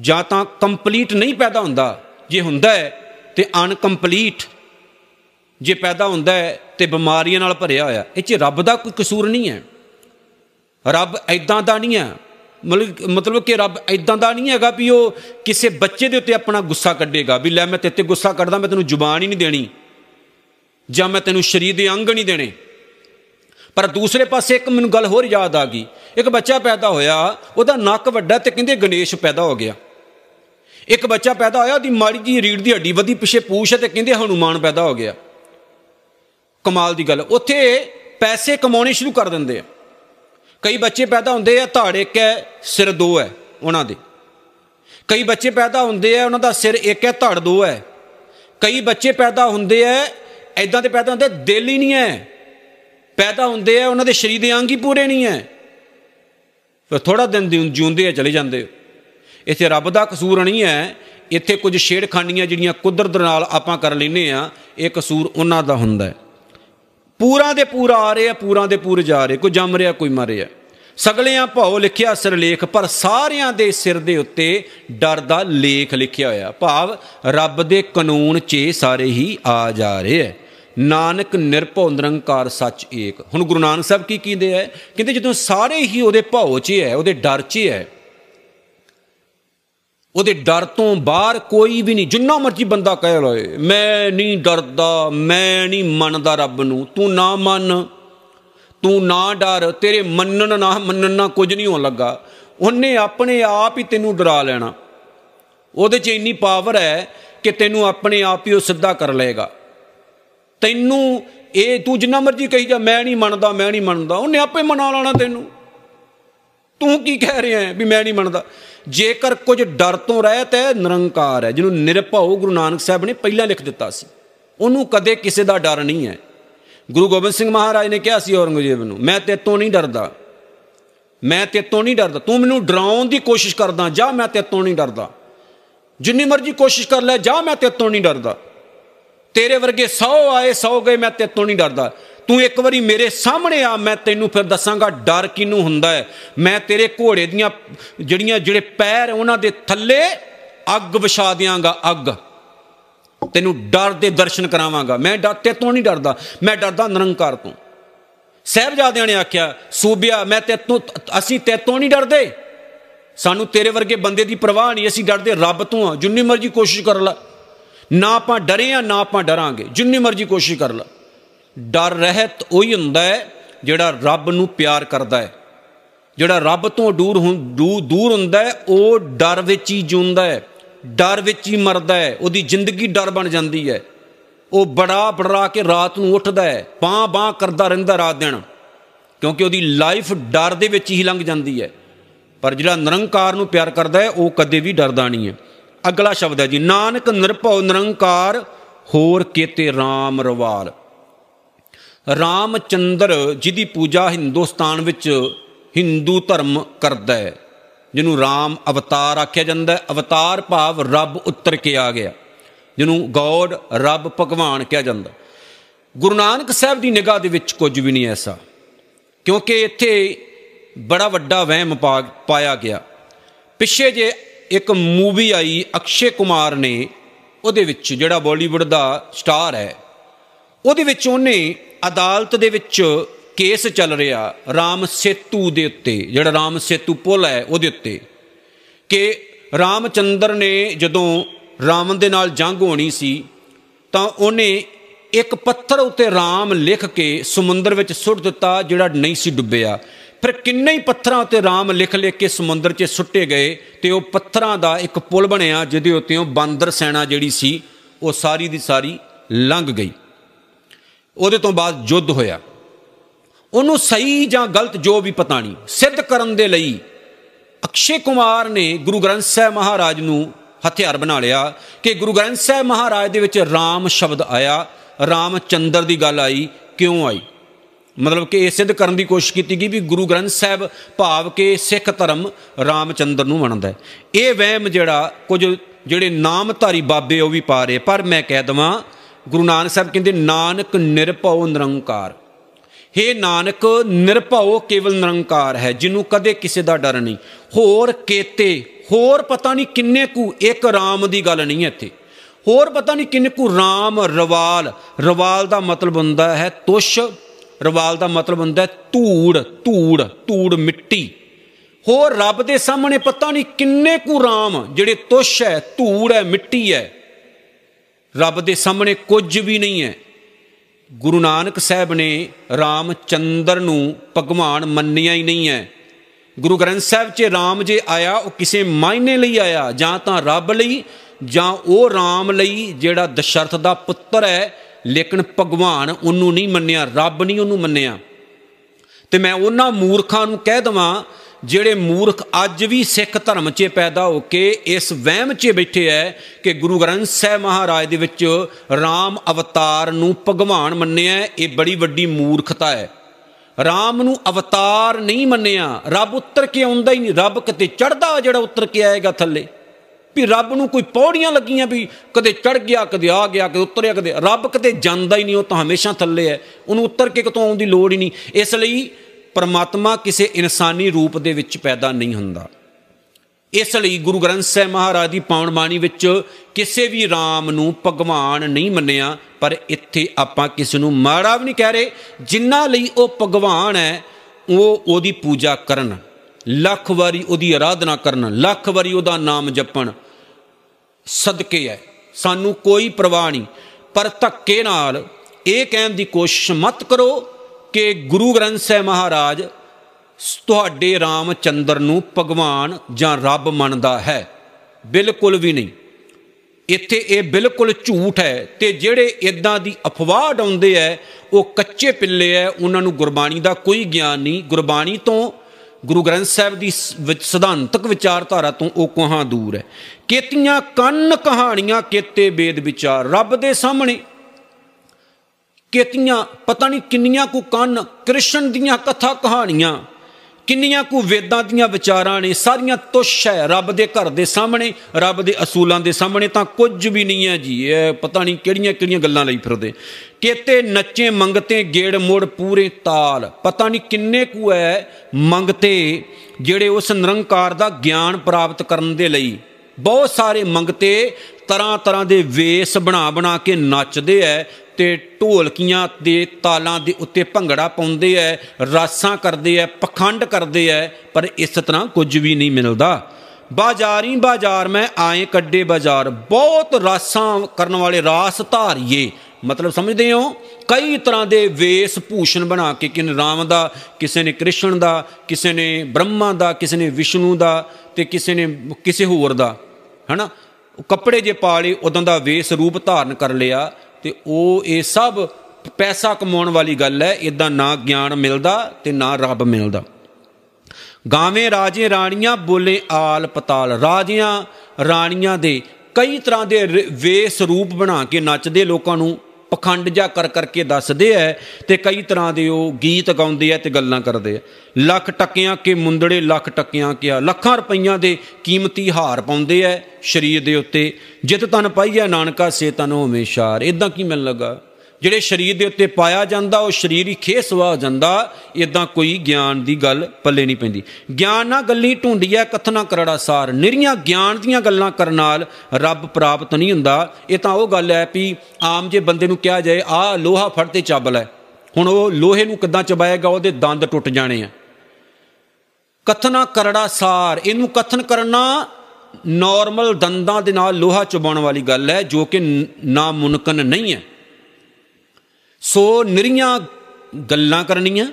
ਜਾਂ ਤਾਂ ਕੰਪਲੀਟ ਨਹੀਂ ਪੈਦਾ ਹੁੰਦਾ ਜੇ ਹੁੰਦਾ ਹੈ ਤੇ ਅਨਕੰਪਲੀਟ, ਜੇ ਪੈਦਾ ਹੁੰਦਾ ਹੈ ਤੇ ਬਿਮਾਰੀਆਂ ਨਾਲ ਭਰਿਆ ਹੋਇਆ, ਇਹ 'ਚ ਰੱਬ ਦਾ ਕੋਈ ਕਸੂਰ ਨਹੀਂ ਹੈ। ਰੱਬ ਐਦਾਂ ਦਾ ਨਹੀਂ ਹੈ। ਮਤਲਬ ਕਿ ਰੱਬ ਐਦਾਂ ਦਾ ਨਹੀਂ ਹੈਗਾ ਵੀ ਉਹ ਕਿਸੇ ਬੱਚੇ ਦੇ ਉੱਤੇ ਆਪਣਾ ਗੁੱਸਾ ਕੱਢੇਗਾ, ਵੀ ਲੈ ਮੈਂ ਤੇਰੇ ਤੇ ਗੁੱਸਾ ਕਰਦਾ, ਮੈਂ ਤੈਨੂੰ ਜ਼ੁਬਾਨ ਹੀ ਨਹੀਂ ਦੇਣੀ। ਜਾਂ ਮੈਂ ਤੈਨੂੰ ਸਰੀਰ ਦੇ ਅੰਗ ਨਹੀਂ ਦੇਣੇ। ਪਰ ਦੂਸਰੇ ਪਾਸੇ ਇੱਕ ਮੈਨੂੰ ਗੱਲ ਹੋਰ ਯਾਦ ਆ ਗਈ। ਇੱਕ ਬੱਚਾ ਪੈਦਾ ਹੋਇਆ, ਉਹਦਾ ਨੱਕ ਵੱਡਾ ਤੇ ਕਹਿੰਦੇ ਗਣੇਸ਼ ਪੈਦਾ ਹੋ ਗਿਆ। ਇੱਕ ਬੱਚਾ ਪੈਦਾ ਹੋਇਆ, ਉਹਦੀ ਮਾੜੀ ਜੀ ਰੀੜ ਦੀ ਹੱਡੀ ਵਧੀ, ਪਿੱਛੇ ਪੂਛ ਤੇ ਕਹਿੰਦੇ ਹਨੂਮਾਨ ਪੈਦਾ ਹੋ ਗਿਆ। ਕਮਾਲ ਦੀ ਗੱਲ ਉੱਥੇ ਪੈਸੇ ਕਮਾਉਣੇ ਸ਼ੁਰੂ ਕਰ ਦਿੰਦੇ ਆ। ਕਈ ਬੱਚੇ ਪੈਦਾ ਹੁੰਦੇ ਆ, ਧਾੜ ਇੱਕ ਹੈ, ਸਿਰ ਦੋ ਹੈ ਉਹਨਾਂ ਦੇ। ਕਈ ਬੱਚੇ ਪੈਦਾ ਹੁੰਦੇ ਆ, ਉਹਨਾਂ ਦਾ ਸਿਰ ਇੱਕ ਹੈ, ਧੜ ਦੋ ਹੈ। ਕਈ ਬੱਚੇ ਪੈਦਾ ਹੁੰਦੇ ਆ ਐਦਾਂ ਦੇ ਪੈਦਾ ਹੁੰਦੇ ਦਿਲ ਹੀ ਨਹੀਂ ਹੈ। ਪੈਦਾ ਹੁੰਦੇ ਆ, ਉਹਨਾਂ ਦੇ ਸਰੀਰ ਦੇ ਅੰਗ ਹੀ ਪੂਰੇ ਨਹੀਂ ਹੈ। ਫਿਰ ਥੋੜਾ ਦਿਨ ਜਿਉਂਦੇ ਆ, ਚਲੇ ਜਾਂਦੇ ਇੱਥੇ ਰੱਬ ਦਾ ਕਸੂਰ ਨਹੀਂ ਹੈ। ਇੱਥੇ ਕੁਝ ਛੇੜਖਾਨੀਆਂ ਜਿਹੜੀਆਂ ਕੁਦਰਤ ਨਾਲ ਆਪਾਂ ਕਰ ਲੈਨੇ ਆ ਇਹ ਕਸੂਰ ਉਹਨਾਂ ਦਾ ਹੁੰਦਾ ਹੈ। ਪੂਰਾ ਦੇ ਪੂਰਾ ਆ ਰਿਹਾ ਪੂਰਾ ਦੇ ਪੂਰੇ ਜਾ ਰਹੇ ਕੋਈ ਜੰਮ ਰਿਹਾ, ਕੋਈ ਮਰ ਰਿਹਾ। ਸਗਲਿਆਂ ਭਾਉ ਲਿਖਿਆ ਸਿਰਲੇਖ ਪਰ ਸਾਰਿਆਂ ਦੇ ਸਿਰ ਦੇ ਉੱਤੇ ਡਰ ਦਾ ਲੇਖ ਲਿਖਿਆ ਹੋਇਆ। ਭਾਵ ਰੱਬ ਦੇ ਕਾਨੂੰਨ 'ਚ ਸਾਰੇ ਹੀ ਆ ਜਾ ਰਹੇ ਹੈ। ਨਾਨਕ ਨਿਰਭਉ ਨਿਰੰਕਾਰ ਸੱਚ ਏਕ। ਹੁਣ ਗੁਰੂ ਨਾਨਕ ਸਾਹਿਬ ਕੀ ਕਹਿੰਦੇ ਹੈ ਕਹਿੰਦੇ ਜਦੋਂ ਸਾਰੇ ਹੀ ਉਹਦੇ ਭਾਉ 'ਚ ਹੈ ਉਹਦੇ ਡਰ 'ਚ ਹੈ ਉਹਦੇ ਡਰ ਤੋਂ ਬਾਹਰ ਕੋਈ ਵੀ ਨਹੀਂ, ਜਿੰਨਾ ਮਰਜ਼ੀ ਬੰਦਾ ਕਹਿ ਲਏ ਮੈਂ ਨਹੀਂ ਡਰਦਾ, ਮੈਂ ਨਹੀਂ ਮੰਨਦਾ ਰੱਬ ਨੂੰ, ਤੂੰ ਨਾ ਮੰਨ, ਤੂੰ ਨਾ ਡਰ, ਤੇਰੇ ਮੰਨਣ ਨਾ ਮੰਨਣ ਨਾਲ ਕੁਝ ਨਹੀਂ ਹੋਣ ਲੱਗਾ। ਉਹਨੇ ਆਪਣੇ ਆਪ ਹੀ ਤੈਨੂੰ ਡਰਾ ਲੈਣਾ। ਉਹਦੇ 'ਚ ਇੰਨੀ ਪਾਵਰ ਹੈ ਕਿ ਤੈਨੂੰ ਆਪਣੇ ਆਪ ਹੀ ਉਹ ਸਿੱਧਾ ਕਰ ਲਏਗਾ। ਤੈਨੂੰ ਇਹ ਤੂੰ ਜਿੰਨਾ ਮਰਜ਼ੀ ਕਹੀ ਜਾ, ਮੈਂ ਨਹੀਂ ਮੰਨਦਾ, ਮੈਂ ਨਹੀਂ ਮੰਨਦਾ, ਉਹਨੇ ਆਪੇ ਮਨਾ ਲੈਣਾ ਤੈਨੂੰ। ਤੂੰ ਕੀ ਕਹਿ ਰਿਹਾ ਹੈ ਵੀ ਮੈਂ ਨਹੀਂ ਮੰਨਦਾ? ਜੇਕਰ ਕੁਝ ਡਰ ਤੋਂ ਰਹਿਤ ਹੈ ਨਿਰੰਕਾਰ ਹੈ, ਜਿਹਨੂੰ ਨਿਰਭਉ ਗੁਰੂ ਨਾਨਕ ਸਾਹਿਬ ਨੇ ਪਹਿਲਾਂ ਲਿਖ ਦਿੱਤਾ ਸੀ। ਉਹਨੂੰ ਕਦੇ ਕਿਸੇ ਦਾ ਡਰ ਨਹੀਂ ਹੈ। ਗੁਰੂ ਗੋਬਿੰਦ ਸਿੰਘ ਮਹਾਰਾਜ ਨੇ ਕਿਹਾ ਸੀ ਔਰੰਗਜ਼ੇਬ ਨੂੰ, ਮੈਂ ਤੇਤੋਂ ਨਹੀਂ ਡਰਦਾ। ਮੈਂ ਤੇਤੋਂ ਨਹੀਂ ਡਰਦਾ। ਤੂੰ ਮੈਨੂੰ ਡਰਾਉਣ ਦੀ ਕੋਸ਼ਿਸ਼ ਕਰਦਾ, ਜਾ ਮੈਂ ਤੇਤੋਂ ਨਹੀਂ ਡਰਦਾ। ਜਿੰਨੀ ਮਰਜ਼ੀ ਕੋਸ਼ਿਸ਼ ਕਰ ਲੈ, ਜਾ ਮੈਂ ਤੇਤੋਂ ਨਹੀਂ ਡਰਦਾ। ਤੇਰੇ ਵਰਗੇ 100 ਆਏ 100 ਗਏ, ਮੈਂ ਤੇਤੋਂ ਨਹੀਂ ਡਰਦਾ। ਤੂੰ ਇੱਕ ਵਾਰੀ ਮੇਰੇ ਸਾਹਮਣੇ ਆ, ਮੈਂ ਤੈਨੂੰ ਫਿਰ ਦੱਸਾਂਗਾ ਡਰ ਕਿਨੂੰ ਹੁੰਦਾ ਹੈ। ਮੈਂ ਤੇਰੇ ਘੋੜੇ ਦੀਆਂ ਜਿਹੜੀਆਂ ਜਿਹੜੇ ਪੈਰ ਉਹਨਾਂ ਦੇ ਥੱਲੇ ਅੱਗ ਵਿਛਾ ਦਿਆਂਗਾ, ਅੱਗ। ਤੈਨੂੰ ਡਰ ਦੇ ਦਰਸ਼ਨ ਕਰਾਵਾਂਗਾ। ਮੈਂ ਡਰ ਤੇ ਤੋਂ ਨਹੀਂ ਡਰਦਾ। ਮੈਂ ਡਰਦਾ ਨਿਰੰਕਾਰ ਤੋਂ। ਸਹਿਬਜ਼ਾਦਿਆਂ ਨੇ ਆਖਿਆ, ਸੂਬਿਆ, ਮੈਂ ਤੇ ਤੋਂ ਅਸੀਂ ਤੇ ਤੋਂ ਨਹੀਂ ਡਰਦੇ। ਸਾਨੂੰ ਤੇਰੇ ਵਰਗੇ ਬੰਦੇ ਦੀ ਪਰਵਾਹ ਨਹੀਂ। ਅਸੀਂ ਡਰਦੇ ਰੱਬ ਤੋਂ ਆ। ਜਿੰਨੀ ਮਰਜ਼ੀ ਕੋਸ਼ਿਸ਼ ਕਰ ਲੈ। ਨਾ ਆਪਾਂ ਡਰੇ ਆ, ਨਾ ਆਪਾਂ ਡਰਾਂਗੇ। ਜਿੰਨੀ ਮਰਜ਼ੀ ਕੋਸ਼ਿਸ਼ ਕਰ ਲੈ। ਡਰ ਰਹਿਤ ਉਹੀ ਹੁੰਦਾ ਹੈ ਜਿਹੜਾ ਰੱਬ ਨੂੰ ਪਿਆਰ ਕਰਦਾ ਹੈ। ਜਿਹੜਾ ਰੱਬ ਤੋਂ ਦੂਰ ਦੂਰ ਹੁੰਦਾ ਹੈ, ਉਹ ਡਰ ਵਿੱਚ ਹੀ ਜਿਉਂਦਾ ਹੈ। ਡਰ ਵਿੱਚ ਹੀ ਮਰਦਾ ਹੈ। ਉਹਦੀ ਜ਼ਿੰਦਗੀ ਡਰ ਬਣ ਜਾਂਦੀ ਹੈ। ਉਹ ਬੜਾ ਬੜਾ ਕੇ ਰਾਤ ਨੂੰ ਉੱਠਦਾ ਹੈ। ਬਾਹ ਬਾਹ ਕਰਦਾ ਰਹਿੰਦਾ ਰਾਤ ਦਿਨ। ਕਿਉਂਕਿ ਉਹਦੀ ਲਾਈਫ ਡਰ ਦੇ ਵਿੱਚ ਹੀ ਲੰਘ ਜਾਂਦੀ ਹੈ। ਪਰ ਜਿਹੜਾ ਨਿਰੰਕਾਰ ਨੂੰ ਪਿਆਰ ਕਰਦਾ ਹੈ, ਉਹ ਕਦੇ ਵੀ ਡਰਦਾ ਨਹੀਂ ਹੈ। ਅਗਲਾ ਸ਼ਬਦ ਹੈ ਜੀ, ਨਾਨਕ ਨਿਰਭਉ ਨਿਰੰਕਾਰ, ਹੋਰ ਕੀਤੇ RAM ਰਵਾਲ। ਰਾਮਚੰਦਰ ਜਿਹਦੀ ਪੂਜਾ ਹਿੰਦੁਸਤਾਨ ਵਿੱਚ ਹਿੰਦੂ ਧਰਮ ਕਰਦਾ ਹੈ, ਜਿਹਨੂੰ ਰਾਮ ਅਵਤਾਰ ਆਖਿਆ ਜਾਂਦਾ ਅਵਤਾਰ ਭਾਵ ਰੱਬ ਉੱਤਰ ਕੇ ਆ ਗਿਆ, ਜਿਹਨੂੰ ਗੋਡ ਰੱਬ ਭਗਵਾਨ ਕਿਹਾ ਜਾਂਦਾ ਗੁਰੂ ਨਾਨਕ ਸਾਹਿਬ ਦੀ ਨਿਗਾਹ ਦੇ ਵਿੱਚ ਕੁਝ ਵੀ ਨਹੀਂ ਐਸਾ, ਕਿਉਂਕਿ ਇੱਥੇ ਬੜਾ ਵੱਡਾ ਵਹਿਮ ਪਾਇਆ ਗਿਆ। ਪਿੱਛੇ ਜੇ ਇੱਕ ਮੂਵੀ ਆਈ, ਅਕਸ਼ੇ ਕੁਮਾਰ ਨੇ, ਉਹਦੇ ਵਿੱਚ ਜਿਹੜਾ ਬਾਲੀਵੁੱਡ ਦਾ ਸਟਾਰ ਹੈ, ਉਹਦੇ ਵਿੱਚ ਉਹਨੇ ਅਦਾਲਤ ਦੇ ਵਿੱਚ ਕੇਸ ਚੱਲ ਰਿਹਾ ਰਾਮ ਸੇਤੂ ਦੇ ਉੱਤੇ, ਜਿਹੜਾ ਰਾਮ ਸੇਤੂ ਪੁਲ ਹੈ ਉਹਦੇ ਉੱਤੇ, ਕਿ ਰਾਮਚੰਦਰ ਨੇ ਜਦੋਂ ਰਾਵਣ ਦੇ ਨਾਲ ਜੰਗ ਹੋਣੀ ਸੀ, ਤਾਂ ਉਹਨੇ ਇੱਕ ਪੱਥਰ ਉੱਤੇ ਰਾਮ ਲਿਖ ਕੇ ਸਮੁੰਦਰ ਵਿੱਚ ਸੁੱਟ ਦਿੱਤਾ, ਜਿਹੜਾ ਨਹੀਂ ਸੀ ਡੁੱਬਿਆ। ਫਿਰ ਕਿੰਨੇ ਹੀ ਪੱਥਰਾਂ ਉੱਤੇ ਰਾਮ ਲਿਖ ਲਿਖ ਕੇ ਸਮੁੰਦਰ 'ਚ ਸੁੱਟੇ ਗਏ, ਤੇ ਉਹ ਪੱਥਰਾਂ ਦਾ ਇੱਕ ਪੁਲ ਬਣਿਆ, ਜਿਹਦੇ ਉੱਤੇ ਉਹ ਬਾਂਦਰ ਸੈਨਾ ਜਿਹੜੀ ਸੀ, ਉਹ ਸਾਰੀ ਦੀ ਸਾਰੀ ਲੰਘ ਗਈ। ਉਹਦੇ ਤੋਂ ਬਾਅਦ ਯੁੱਧ ਹੋਇਆ। ਉਹਨੂੰ ਸਹੀ ਜਾਂ ਗਲਤ ਜੋ ਵੀ ਪਤਾ ਨਹੀਂ, ਸਿੱਧ ਕਰਨ ਦੇ ਲਈ ਅਕਸ਼ੇ ਕੁਮਾਰ ਨੇ ਗੁਰੂ ਗ੍ਰੰਥ ਸਾਹਿਬ ਮਹਾਰਾਜ ਨੂੰ ਹਥਿਆਰ ਬਣਾ ਲਿਆ ਕਿ ਗੁਰੂ ਗ੍ਰੰਥ ਸਾਹਿਬ ਮਹਾਰਾਜ ਦੇ ਵਿੱਚ ਰਾਮ ਸ਼ਬਦ ਆਇਆ ਰਾਮਚੰਦਰ ਦੀ ਗੱਲ ਆਈ, ਕਿਉਂ ਆਈ? ਮਤਲਬ ਕਿ ਇਹ ਸਿੱਧ ਕਰਨ ਦੀ ਕੋਸ਼ਿਸ਼ ਕੀਤੀ ਗਈ ਵੀ ਗੁਰੂ ਗ੍ਰੰਥ ਸਾਹਿਬ ਭਾਵ ਕਿ ਸਿੱਖ ਧਰਮ ਰਾਮਚੰਦਰ ਨੂੰ ਮੰਨਦਾ ਹੈ। ਇਹ ਵਹਿਮ ਜਿਹੜਾ ਕੁਝ ਜਿਹੜੇ ਨਾਮਧਾਰੀ ਬਾਬੇ ਉਹ ਵੀ ਪਾ ਰਹੇ, ਪਰ ਮੈਂ ਕਹਿ ਦਵਾਂ ਗੁਰੂ ਨਾਨਕ ਸਾਹਿਬ ਕਹਿੰਦੇ, ਨਾਨਕ ਨਿਰਭਉ ਨਿਰੰਕਾਰ। ਹੇ ਨਾਨਕ, ਨਿਰਭਉ ਕੇਵਲ ਨਿਰੰਕਾਰ ਹੈ, ਜਿਹਨੂੰ ਕਦੇ ਕਿਸੇ ਦਾ ਡਰ ਨਹੀਂ। ਹੋਰ ਕੇਤੇ, ਹੋਰ ਪਤਾ ਨਹੀਂ ਕਿੰਨੇ ਕੁ ਇੱਕ ਰਾਮ ਦੀ ਗੱਲ ਨਹੀਂ ਇੱਥੇ। ਹੋਰ ਪਤਾ ਨਹੀਂ ਕਿੰਨੇ ਕੁ ਰਾਮ ਰਵਾਲ। ਰਵਾਲ ਦਾ ਮਤਲਬ ਹੁੰਦਾ ਹੈ ਤੁਸ਼, ਰਵਾਲ ਦਾ ਮਤਲਬ ਹੁੰਦਾ ਹੈ ਧੂੜ ਧੂੜ ਧੂੜ ਮਿੱਟੀ। ਹੋਰ ਰੱਬ ਦੇ ਸਾਹਮਣੇ ਪਤਾ ਨਹੀਂ ਕਿੰਨੇ ਕੁ ਰਾਮ, ਜਿਹੜੇ ਤੁਸ਼ ਹੈ, ਧੂੜ ਹੈ, ਮਿੱਟੀ ਹੈ। ਰੱਬ ਦੇ ਸਾਹਮਣੇ ਕੁਝ ਵੀ ਨਹੀਂ ਹੈ। ਗੁਰੂ ਨਾਨਕ ਸਾਹਿਬ ਨੇ ਰਾਮਚੰਦਰ ਨੂੰ ਭਗਵਾਨ ਮੰਨਿਆ ਹੀ ਨਹੀਂ ਹੈ। ਗੁਰੂ ਗ੍ਰੰਥ ਸਾਹਿਬ 'ਚ ਰਾਮ ਜੇ ਆਇਆ, ਉਹ ਕਿਸੇ ਮਾਇਨੇ ਲਈ ਆਇਆ, ਜਾਂ ਤਾਂ ਰੱਬ ਲਈ, ਜਾਂ ਉਹ ਰਾਮ ਲਈ ਜਿਹੜਾ ਦਸ਼ਰਥ ਦਾ ਪੁੱਤਰ ਹੈ, ਲੇਕਿਨ ਭਗਵਾਨ ਉਹਨੂੰ ਨਹੀਂ ਮੰਨਿਆ, ਰੱਬ ਨਹੀਂ ਉਹਨੂੰ ਮੰਨਿਆ। ਤੇ ਮੈਂ ਉਹਨਾਂ ਮੂਰਖਾਂ ਨੂੰ ਕਹਿ ਦਵਾਂ ਜਿਹੜੇ ਮੂਰਖ ਅੱਜ ਵੀ ਸਿੱਖ ਧਰਮ 'ਚ ਪੈਦਾ ਹੋ ਕੇ ਇਸ ਵਹਿਮ 'ਚ ਬੈਠੇ ਐ ਕਿ ਗੁਰੂ ਗ੍ਰੰਥ ਸਾਹਿਬ ਮਹਾਰਾਜ ਦੇ ਵਿੱਚ RAM ਅਵਤਾਰ ਨੂੰ ਭਗਵਾਨ ਮੰਨਿਆ ਇਹ ਬੜੀ ਵੱਡੀ ਮੂਰਖਤਾ ਹੈ RAM ਨੂੰ ਅਵਤਾਰ ਨਹੀਂ ਮੰਨਿਆ, ਰੱਬ ਉੱਤਰ ਕੇ ਆਉਂਦਾ ਹੀ ਨਹੀਂ, ਰੱਬ ਕਿਤੇ ਚੜਦਾ ਜਿਹੜਾ ਉੱਤਰ ਕੇ ਆਏਗਾ ਥੱਲੇ। ਵੀ ਰੱਬ ਨੂੰ ਕੋਈ ਪੌੜੀਆਂ ਲੱਗੀਆਂ ਵੀ ਕਦੇ ਚੜ ਗਿਆ, ਕਦੇ ਆ ਗਿਆ, ਕਦੇ ਉਤਰਿਆ, ਕਦੇ ਰੱਬ ਕਿਤੇ ਜਾਂਦਾ ਹੀ ਨਹੀਂ, ਉਹ ਤਾਂ ਹਮੇਸ਼ਾ ਥੱਲੇ ਹੈ ਉਹਨੂੰ ਉੱਤਰ ਕੇ ਕਿਤੋਂ ਆਉਣ ਦੀ ਲੋੜ ਹੀ ਨਹੀਂ। ਇਸ ਲਈ ਪਰਮਾਤਮਾ ਕਿਸੇ ਇਨਸਾਨੀ ਰੂਪ ਦੇ ਵਿੱਚ ਪੈਦਾ ਨਹੀਂ ਹੁੰਦਾ। ਇਸ ਲਈ ਗੁਰੂ ਗ੍ਰੰਥ ਸਾਹਿਬ ਮਹਾਰਾਜ ਦੀ ਪਾਵਨ ਬਾਣੀ ਵਿੱਚ ਕਿਸੇ ਵੀ RAM ਨੂੰ ਭਗਵਾਨ ਨਹੀਂ ਮੰਨਿਆ, ਪਰ ਇੱਥੇ ਆਪਾਂ ਕਿਸੇ ਨੂੰ ਮਾੜਾ ਵੀ ਨਹੀਂ ਕਹਿ ਰਹੇ। ਜਿੰਨਾ ਲਈ ਉਹ ਭਗਵਾਨ ਹੈ, ਉਹ ਉਹਦੀ ਪੂਜਾ ਕਰਨ, ਲੱਖ ਵਾਰੀ ਉਹਦੀ ਆਰਾਧਨਾ ਕਰਨ, ਲੱਖ ਵਾਰੀ ਉਹਦਾ ਨਾਮ ਜਪਣ ਸਦਕੇ ਹੈ। ਸਾਨੂੰ ਕੋਈ ਪਰਵਾਹ ਨਹੀਂ। ਪਰ ਧੱਕੇ ਨਾਲ ਇਹ ਕਹਿਣ ਦੀ ਕੋਸ਼ਿਸ਼ ਮਤ ਕਰੋ ਕਿ ਗੁਰੂ ਗ੍ਰੰਥ ਸਾਹਿਬ ਮਹਾਰਾਜ ਤੁਹਾਡੇ ਰਾਮਚੰਦਰ ਨੂੰ ਭਗਵਾਨ ਜਾਂ ਰੱਬ ਮੰਨਦਾ ਹੈ। ਬਿਲਕੁਲ ਵੀ ਨਹੀਂ। ਇੱਥੇ ਇਹ ਬਿਲਕੁਲ ਝੂਠ ਹੈ ਤੇ ਜਿਹੜੇ ਇਦਾਂ ਦੀ ਅਫਵਾਹ ਡਾਉਂਦੇ ਐ, ਉਹ ਕੱਚੇ ਪਿੱਲੇ ਐ, ਉਹਨਾਂ ਨੂੰ ਗੁਰਬਾਣੀ ਦਾ ਕੋਈ ਗਿਆਨ ਨਹੀਂ। ਗੁਰਬਾਣੀ ਤੋਂ ਗੁਰੂ ਗ੍ਰੰਥ ਸਾਹਿਬ ਦੀ ਸਿਧਾਂਤਕ ਵਿਚਾਰਧਾਰਾ ਤੋਂ ਉਹ ਕੋਹਾਂ ਦੂਰ ਹੈ ਕੀਤੀਆਂ ਕੰਨ ਕਹਾਣੀਆਂ, ਕੀਤੇ ਵੇਦ ਵਿਚਾਰ ਰੱਬ ਦੇ ਸਾਹਮਣੇ। ਕੀਤੀਆਂ, ਪਤਾ ਨਹੀਂ ਕਿੰਨੀਆਂ ਕੁ ਕੰਨ ਕ੍ਰਿਸ਼ਨ ਦੀਆਂ ਕਥਾ ਕਹਾਣੀਆਂ, ਕਿੰਨੀਆਂ ਕੁ ਵੇਦਾਂ ਦੀਆਂ ਵਿਚਾਰਾਂ ਨੇ, ਸਾਰੀਆਂ ਤੁਸ਼ ਹੈ ਰੱਬ ਦੇ ਘਰ ਦੇ ਸਾਹਮਣੇ, ਰੱਬ ਦੇ ਅਸੂਲਾਂ ਦੇ ਸਾਹਮਣੇ, ਤਾਂ ਕੁਝ ਵੀ ਨਹੀਂ ਹੈ ਜੀ, ਇਹ ਪਤਾ ਨਹੀਂ ਕਿਹੜੀਆਂ ਕਿਹੜੀਆਂ ਗੱਲਾਂ ਲਈ ਫਿਰਦੇ। ਕੇਤੇ ਨੱਚੇ ਮੰਗਤੇ ਗੇੜ ਮੋੜ ਪੂਰੇ ਤਾਲ, ਪਤਾ ਨਹੀਂ ਕਿੰਨੇ ਕੁ ਹੈ ਮੰਗਤੇ ਜਿਹੜੇ ਉਸ ਨਿਰੰਕਾਰ ਦਾ ਗਿਆਨ ਪ੍ਰਾਪਤ ਕਰਨ ਦੇ ਲਈ। ਬਹੁਤ ਸਾਰੇ ਮੰਗਤੇ ਤਰ੍ਹਾਂ ਤਰ੍ਹਾਂ ਦੇ ਵੇਸ ਬਣਾ ਬਣਾ ਕੇ ਨੱਚਦੇ ਐ ਤੇ ਢੋਲਕੀਆਂ ਦੇ ਤਾਲਾਂ ਦੇ ਉੱਤੇ ਭੰਗੜਾ ਪਾਉਂਦੇ ਐ, ਰਾਸਾਂ ਕਰਦੇ ਐ, ਪਖੰਡ ਕਰਦੇ ਐ, ਪਰ ਇਸ ਤਰ੍ਹਾਂ ਕੁਝ ਵੀ ਨਹੀਂ ਮਿਲਦਾ। ਬਾਜ਼ਾਰੀ ਬਾਜ਼ਾਰ ਮੈਂ ਆਏ ਕੱਡੇ ਬਾਜ਼ਾਰ, ਬਹੁਤ ਰਾਸਾਂ ਕਰਨ ਵਾਲੇ ਰਾਸ ਧਾਰੀਏ। ਮਤਲਬ ਸਮਝਦੇ ਹੋ? ਕਈ ਤਰ੍ਹਾਂ ਦੇ ਵੇਸ ਭੂਸ਼ਣ ਬਣਾ ਕੇ ਕਿਨ ਰਾਮ ਦਾ, ਕਿਸੇ ਨੇ ਕ੍ਰਿਸ਼ਨ ਦਾ, ਕਿਸੇ ਨੇ ਬ੍ਰਹਮਾ ਦਾ, ਕਿਸੇ ਨੇ ਵਿਸ਼ਨੂੰ ਦਾ ਤੇ ਕਿਸੇ ਨੇ, ਕਿਸੇ ਹੋਰ ਦਾ, ਹਨਾ? ਕੱਪੜੇ ਜੇ ਪਾ ਲਏ ਉਦੋਂ ਦਾ ਵੇਸ ਰੂਪ ਧਾਰਨ ਕਰ ਲਿਆ, ਤੇ ਉਹ ਇਹ ਸਭ ਪੈਸਾ ਕਮਾਉਣ ਵਾਲੀ ਗੱਲ ਹੈ ਇਦਾਂ ਨਾ ਗਿਆਨ ਮਿਲਦਾ ਤੇ ਨਾ ਰੱਬ ਮਿਲਦਾ। ਗਾਵੇਂ ਰਾਜੇ ਰਾਣੀਆਂ ਬੋਲੇ ਆਲ ਪਤਾਲ। ਰਾਜਿਆਂ ਰਾਣੀਆਂ ਦੇ ਕਈ ਤਰ੍ਹਾਂ ਦੇ ਵੇਸ ਰੂਪ ਬਣਾ ਕੇ ਨੱਚਦੇ ਲੋਕਾਂ ਨੂੰ ਪਖੰਡ ਜਾ ਕਰ ਕਰਕੇ ਦੱਸਦੇ ਐ ਤੇ ਕਈ ਤਰ੍ਹਾਂ ਦੇ ਉਹ ਗੀਤ ਗਾਉਂਦੇ ਐ ਤੇ ਗੱਲਾਂ ਕਰਦੇ ਐ। ਲੱਖ ਟੱਕਿਆਂ ਕੇ ਮੁੰਦੜੇ, ਲੱਖ ਟੱਕਿਆਂ ਕਿਆ। ਲੱਖਾਂ ਰੁਪਈਆਂ ਦੇ ਕੀਮਤੀ ਹਾਰ ਪਾਉਂਦੇ ਐ ਸ਼ਰੀਰ ਦੇ ਉੱਤੇ। ਜਿਤ ਤਨ ਪਾਈਐ ਨਾਨਕਾ, ਸੇ ਤਨ ਹਮੇਸ਼ਾਰ ਇਦਾਂ ਕੀ ਮਿਲ ਲਗਾ? ਜਿਹੜੇ ਸਰੀਰ ਦੇ ਉੱਤੇ ਪਾਇਆ ਜਾਂਦਾ, ਉਹ ਸਰੀਰ ਹੀ ਖੇਸਵਾ ਜਾਂਦਾ ਇਦਾਂ ਕੋਈ ਗਿਆਨ ਦੀ ਗੱਲ ਪੱਲੇ ਨਹੀਂ ਪੈਂਦੀ। ਗਿਆਨ ਨਾਲ ਗੱਲੀ ਢੂੰਡੀਐ ਕਥਨਾ ਕਰੜਾ ਸਾਰ। ਨਿਰੀਆਂ ਗਿਆਨ ਦੀਆਂ ਗੱਲਾਂ ਕਰਨ ਨਾਲ ਰੱਬ ਪ੍ਰਾਪਤ ਨਹੀਂ ਹੁੰਦਾ। ਇਹ ਤਾਂ ਉਹ ਗੱਲ ਹੈ ਵੀ ਆਮ ਜੇ ਬੰਦੇ ਨੂੰ ਕਿਹਾ ਜਾਏ ਆ ਲੋਹਾ ਫੜ ਤੇ ਚੱਬ ਲੈ ਹੁਣ ਉਹ ਲੋਹੇ ਨੂੰ ਕਿੱਦਾਂ ਚਬਾਏਗਾ, ਉਹਦੇ ਦੰਦ ਟੁੱਟ ਜਾਣੇ ਆ। ਕਥਨਾ ਕਰੜਾ ਸਾਰ, ਇਹਨੂੰ ਕਥਨ ਕਰਨਾ ਨਾਰਮਲ ਦੰਦਾਂ ਦੇ ਨਾਲ ਲੋਹਾ ਚਬਾਉਣ ਵਾਲੀ ਗੱਲ ਹੈ ਜੋ ਕਿ ਨਾ ਮੁਨਕਨ ਨਹੀਂ ਹੈ ਸੋ ਨਿਰੀਆਂ ਗੱਲਾਂ ਕਰਨੀਆਂ,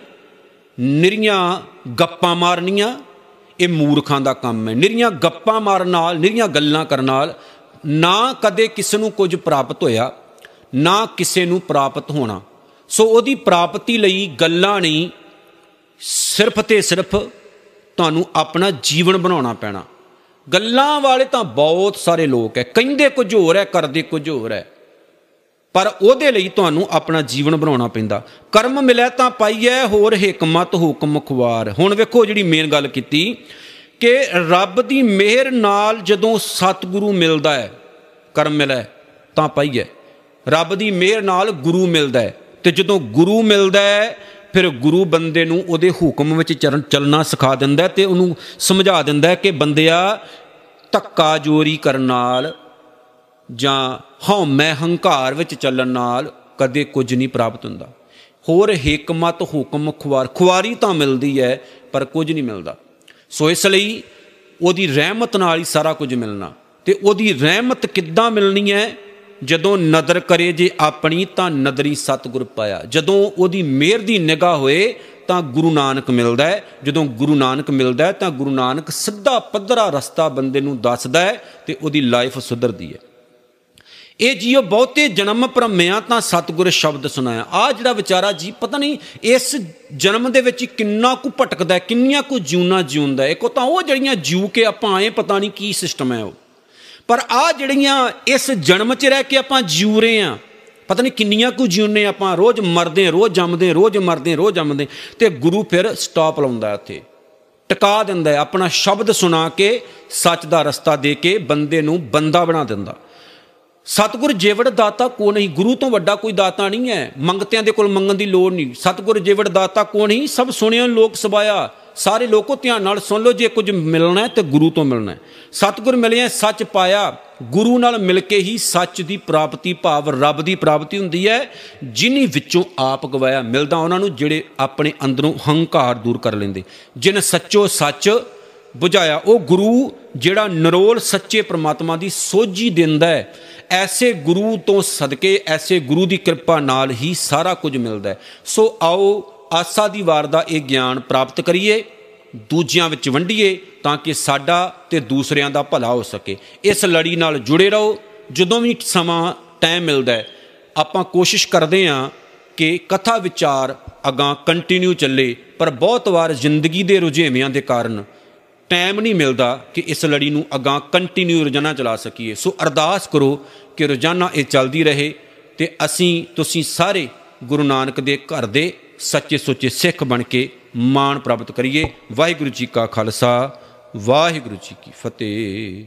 ਨਿਰੀਆਂ ਗੱਪਾਂ ਮਾਰਨੀਆਂ, ਇਹ ਮੂਰਖਾਂ ਦਾ ਕੰਮ ਹੈ। ਨਿਰੀਆਂ ਗੱਪਾਂ ਮਾਰਨ ਨਾਲ, ਨਿਰੀਆਂ ਗੱਲਾਂ ਕਰਨ ਨਾਲ ਨਾ ਕਦੇ ਕਿਸੇ ਨੂੰ ਕੁਝ ਪ੍ਰਾਪਤ ਹੋਇਆ, ਨਾ ਕਿਸੇ ਨੂੰ ਪ੍ਰਾਪਤ ਹੋਣਾ। ਸੋ ਉਹਦੀ ਪ੍ਰਾਪਤੀ ਲਈ ਗੱਲਾਂ ਨਹੀਂ, ਸਿਰਫ ਤੇ ਸਿਰਫ ਤੁਹਾਨੂੰ ਆਪਣਾ ਜੀਵਨ ਬਣਾਉਣਾ ਪੈਣਾ। ਗੱਲਾਂ ਵਾਲੇ ਤਾਂ ਬਹੁਤ ਸਾਰੇ ਲੋਕ ਹੈ। ਕਹਿੰਦੇ ਕੁਝ ਹੋਰ ਹੈ, ਕਰਦੇ ਕੁਝ ਹੋਰ ਹੈ। ਪਰ ਉਹਦੇ ਲਈ ਤੁਹਾਨੂੰ ਆਪਣਾ ਜੀਵਨ ਬਣਾਉਣਾ ਪੈਂਦਾ। ਕਰਮ ਮਿਲਿਆ ਤਾਂ ਪਾਈਐ, ਹੋਰ ਹਕਮਤ ਹੁਕਮ ਖਵਾਰ। ਹੁਣ ਵੇਖੋ ਜਿਹੜੀ ਮੇਨ ਗੱਲ ਕੀਤੀ, ਕਿ ਰੱਬ ਦੀ ਮਿਹਰ ਨਾਲ ਜਦੋਂ ਸਤਿਗੁਰੂ ਮਿਲਦਾ ਹੈ, ਕਰਮ ਮਿਲਿਆ ਤਾਂ ਪਾਈਐ। ਰੱਬ ਦੀ ਮਿਹਰ ਨਾਲ ਗੁਰੂ ਮਿਲਦਾ ਹੈ ਤੇ ਜਦੋਂ ਗੁਰੂ ਮਿਲਦਾ ਹੈ, ਫਿਰ ਗੁਰੂ ਬੰਦੇ ਨੂੰ ਉਹਦੇ ਹੁਕਮ ਵਿੱਚ ਚੱਲਣਾ ਸਿਖਾ ਦਿੰਦਾ ਤੇ ਉਹਨੂੰ ਸਮਝਾ ਦਿੰਦਾ ਕਿ ਬੰਦਿਆ ਧੱਕਾ ਜੋਰੀ ਕਰਨ ਨਾਲ ਜਾਂ ਹਉਮੈ ਹੰਕਾਰ ਵਿੱਚ ਚੱਲਣ ਨਾਲ ਕਦੇ ਕੁਝ ਨਹੀਂ ਪ੍ਰਾਪਤ ਹੁੰਦਾ। ਹੋਰ ਹਕਮਤ, ਹੁਕਮ ਖੁਆਰ ਖੁਆਰੀ ਤਾਂ ਮਿਲਦੀ ਹੈ, ਪਰ ਕੁਝ ਨਹੀਂ ਮਿਲਦਾ। ਸੋ ਇਸ ਲਈ ਉਹਦੀ ਰਹਿਮਤ ਨਾਲ ਹੀ ਸਾਰਾ ਕੁਝ ਮਿਲਣਾ। ਤੇ ਉਹਦੀ ਰਹਿਮਤ ਕਿੱਦਾਂ ਮਿਲਣੀ ਹੈ? ਜਦੋਂ ਨਦਰ ਕਰੇ ਜੇ ਆਪਣੀ, ਤਾਂ ਨਦਰੀ ਸਤਗੁਰ ਪਾਇਆ। ਜਦੋਂ ਉਹਦੀ ਮਿਹਰ ਦੀ ਨਿਗਾਹ ਹੋਏ, ਤਾਂ ਗੁਰੂ ਨਾਨਕ ਮਿਲਦਾ ਹੈ। ਜਦੋਂ ਗੁਰੂ ਨਾਨਕ ਮਿਲਦਾ ਹੈ, ਤਾਂ ਗੁਰੂ ਨਾਨਕ ਸਿੱਧਾ ਪੱਧਰਾ ਰਸਤਾ ਬੰਦੇ ਨੂੰ ਦੱਸਦਾ ਹੈ ਤੇ ਉਹਦੀ ਲਾਈਫ ਸੁਧਰਦੀ ਹੈ। ਇਹ ਜੀਓ ਬਹੁਤੇ ਜਨਮ ਭਰਮਿਆ ਤਾਂ ਸਤਗੁਰ ਸ਼ਬਦ ਸੁਨਾਇਆ ਆ ਜਿਹੜਾ ਵਿਚਾਰਾ ਜੀ, ਪਤਾ ਨਹੀਂ ਇਸ ਜਨਮ ਦੇ ਵਿੱਚ ਕਿੰਨਾ ਕੁ ਭਟਕਦਾ ਕਿੰਨੀਆਂ ਕੁ ਜਿਉਣਾ ਜਿਉਂਦਾ ਇੱਕੋ ਤਾਂ ਉਹ ਜਿਹੜੀਆਂ ਜਿਉ ਕੇ ਆਪਾਂ ਆਏ, ਪਤਾ ਨਹੀਂ ਕੀ ਸਿਸਟਮ ਹੈ ਉਹ। ਪਰ ਆ ਜਿਹੜੀਆਂ ਇਸ ਜਨਮ 'ਚ ਰਹਿ ਕੇ ਆਪਾਂ ਜਿਉ ਰਹੇ ਆ ਪਤਾ ਨਹੀਂ ਕਿੰਨੀਆਂ ਕੁ ਜਿਉਨੇ ਆਪਾਂ। ਰੋਜ਼ ਮਰਦੇ ਰੋਜ਼ ਜੰਮਦੇ ਰੋਜ਼ ਮਰਦੇ ਰੋਜ਼ ਜੰਮਦੇ ਤੇ ਗੁਰੂ ਫਿਰ ਸਟਾਪ ਲਾਉਂਦਾ ਇੱਥੇ ਟਿਕਾ ਦਿੰਦਾ ਆਪਣਾ ਸ਼ਬਦ ਸੁਣਾ ਕੇ, ਸੱਚ ਦਾ ਰਸਤਾ ਦੇ ਕੇ ਬੰਦੇ ਨੂੰ ਬੰਦਾ ਬਣਾ ਦਿੰਦਾ। ਸਤਗੁਰ ਜੀਵੜ ਦਾਤਾ ਕੋ ਨਹੀਂ? ਗੁਰੂ ਤੋਂ ਵੱਡਾ ਕੋਈ ਦਾਤਾ ਨਹੀਂ ਹੈ। ਮੰਗਤਿਆਂ ਦੇ ਕੋਲ ਮੰਗਣ ਦੀ ਲੋੜ ਨਹੀਂ। ਸਤਗੁਰ ਜੀਵੜ ਦਾਤਾ ਕੋ ਨਹੀਂ? ਸਭ ਸੁਣਿਆ ਲੋਕ ਸਬਾਇਆ ਸਾਰੇ ਲੋਕੋ ਧਿਆਨ ਨਾਲ ਸੁਣ ਲਓ। ਜੇ ਕੁਝ ਮਿਲਣਾ ਹੈ ਤੇ ਗੁਰੂ ਤੋਂ ਮਿਲਣਾ ਹੈ। ਸਤਗੁਰ ਮਿਲਿਆ, ਸੱਚ ਪਾਇਆ। ਗੁਰੂ ਨਾਲ ਮਿਲ ਕੇ ਹੀ ਸੱਚ ਦੀ ਪ੍ਰਾਪਤੀ ਭਾਵ ਰੱਬ ਦੀ ਪ੍ਰਾਪਤੀ ਹੁੰਦੀ ਹੈ। ਜਿਨੀ ਵਿੱਚੋਂ ਆਪ ਗਵਾਇਆ, ਮਿਲਦਾ ਉਹਨਾਂ ਨੂੰ ਜਿਹੜੇ ਆਪਣੇ ਅੰਦਰੋਂ ਹੰਕਾਰ ਦੂਰ ਕਰ ਲੈਂਦੇ। ਜਿਨ ਸੱਚੋ ਸੱਚ ਬੁਝਾਇਆ, ਉਹ ਗੁਰੂ ਜਿਹੜਾ ਨਰੋਲ ਸੱਚੇ ਪ੍ਰਮਾਤਮਾ ਦੀ ਸੋਝੀ ਦਿੰਦਾ ਹੈ। ਐਸੇ ਗੁਰੂ ਤੋਂ ਸਦਕੇ, ਐਸੇ ਗੁਰੂ ਦੀ ਕਿਰਪਾ ਨਾਲ ਹੀ ਸਾਰਾ ਕੁਝ ਮਿਲਦਾ ਹੈ। ਸੋ ਆਓ, ਆਸਾ ਦੀ ਵਾਰ ਦਾ ਇਹ ਗਿਆਨ ਪ੍ਰਾਪਤ ਕਰੀਏ, ਦੂਜਿਆਂ ਵਿੱਚ ਵੰਡੀਏ, ਤਾਂ ਕਿ ਸਾਡਾ ਤੇ ਦੂਸਰਿਆਂ ਦਾ ਭਲਾ ਹੋ ਸਕੇ। ਇਸ ਲੜੀ ਨਾਲ ਜੁੜੇ ਰਹੋ, ਜਦੋਂ ਵੀ ਸਮਾਂ ਟਾਈਮ ਮਿਲਦਾ ਹੈ, ਆਪਾਂ ਕੋਸ਼ਿਸ਼ ਕਰਦੇ ਆਂ ਕਿ ਕਥਾ ਵਿਚਾਰ ਅਗਾਂ ਕੰਟੀਨਿਊ ਚੱਲੇ, ਪਰ ਬਹੁਤ ਵਾਰ ਜ਼ਿੰਦਗੀ ਦੇ ਰੁਝੇਵਿਆਂ ਦੇ ਕਾਰਨ ਟਾਈਮ ਨਹੀਂ ਮਿਲਦਾ ਕਿ ਇਸ ਲੜੀ ਨੂੰ ਅਗਾਂ ਕੰਟੀਨਿਊ ਰੋਜ਼ਾਨਾ ਚਲਾ ਸਕੀਏ। ਸੋ ਅਰਦਾਸ ਕਰੋ ਕਿ ਰੋਜ਼ਾਨਾ ਇਹ ਚੱਲਦੀ ਰਹੇ ਤੇ ਅਸੀਂ, ਤੁਸੀਂ ਸਾਰੇ ਗੁਰੂ ਨਾਨਕ ਦੇ ਘਰ ਦੇ ਸੱਚੇ ਸੁੱਚੇ ਸਿੱਖ ਬਣ ਕੇ ਮਾਣ ਪ੍ਰਾਪਤ ਕਰੀਏ। ਵਾਹਿਗੁਰੂ ਜੀ ਕਾ ਖਾਲਸਾ, ਵਾਹਿਗੁਰੂ ਜੀ ਕੀ ਫਤਿਹ।